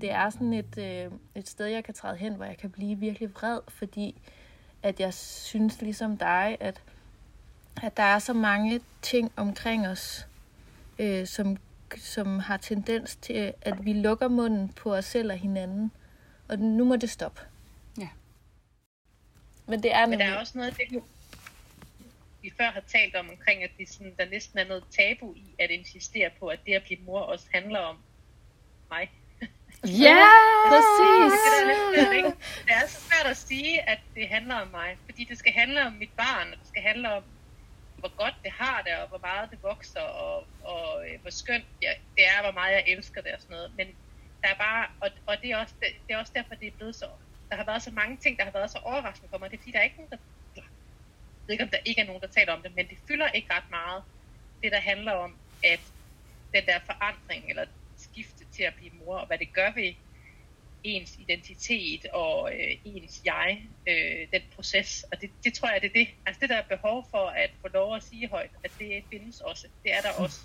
det er sådan et, øh, et sted, jeg kan træde hen, hvor jeg kan blive virkelig vred, fordi at jeg synes ligesom dig, at, at der er så mange ting omkring os, øh, som, som har tendens til, at vi lukker munden på os selv og hinanden. Og nu må det stoppe. Ja. Men det er Men der er også noget af det, vi før har talt om, omkring, at det sådan, der næsten er noget tabu i at insistere på, at det at blive mor også handler om mig. Ja, præcis. Det, er så svært at sige, at det handler om mig, fordi det skal handle om mit barn, og det skal handle om, hvor godt det har det, og hvor meget det vokser, og, og øh, hvor skønt jeg, det er, hvor meget jeg elsker det og sådan noget. Men der er bare, og, og det, er også, det, det er også derfor, det er blevet så, der har været så mange ting, der har været så overraskende for mig. Det er fordi, der er ikke nogen, der, jeg ved ikke, om der ikke er nogen, der taler om det, men det fylder ikke ret meget, det der handler om, at den der forandring, eller skifte til at blive mor, og hvad det gør ved ens identitet og øh, ens jeg, øh, den proces. Og det, det tror jeg, det er det. Altså det der er behov for at få lov at sige højt, at det findes også. Det er der også.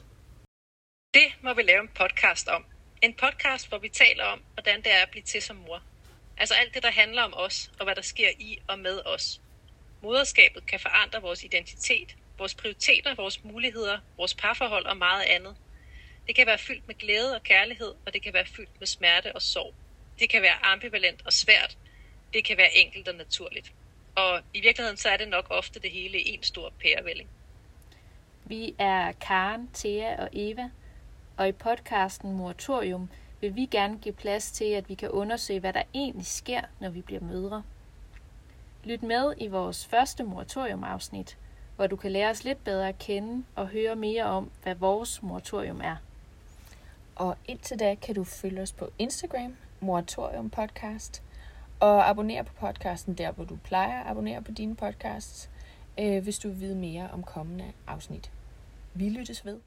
Det må vi lave en podcast om. En podcast, hvor vi taler om, hvordan det er at blive til som mor. Altså alt det, der handler om os, og hvad der sker i og med os. Moderskabet kan forandre vores identitet, vores prioriteter, vores muligheder, vores parforhold og meget andet. Det kan være fyldt med glæde og kærlighed, og det kan være fyldt med smerte og sorg. Det kan være ambivalent og svært. Det kan være enkelt og naturligt. Og i virkeligheden så er det nok ofte det hele i en stor pærevælling. Vi er Karen, Thea og Eva, og i podcasten Moratorium vil vi gerne give plads til, at vi kan undersøge, hvad der egentlig sker, når vi bliver mødre. Lyt med i vores første moratorium-afsnit, hvor du kan lære os lidt bedre at kende og høre mere om, hvad vores moratorium er. Og indtil da kan du følge os på Instagram, Moratorium Podcast, og abonnere på podcasten der, hvor du plejer at abonnere på dine podcasts, øh, hvis du vil vide mere om kommende afsnit. Vi lyttes ved.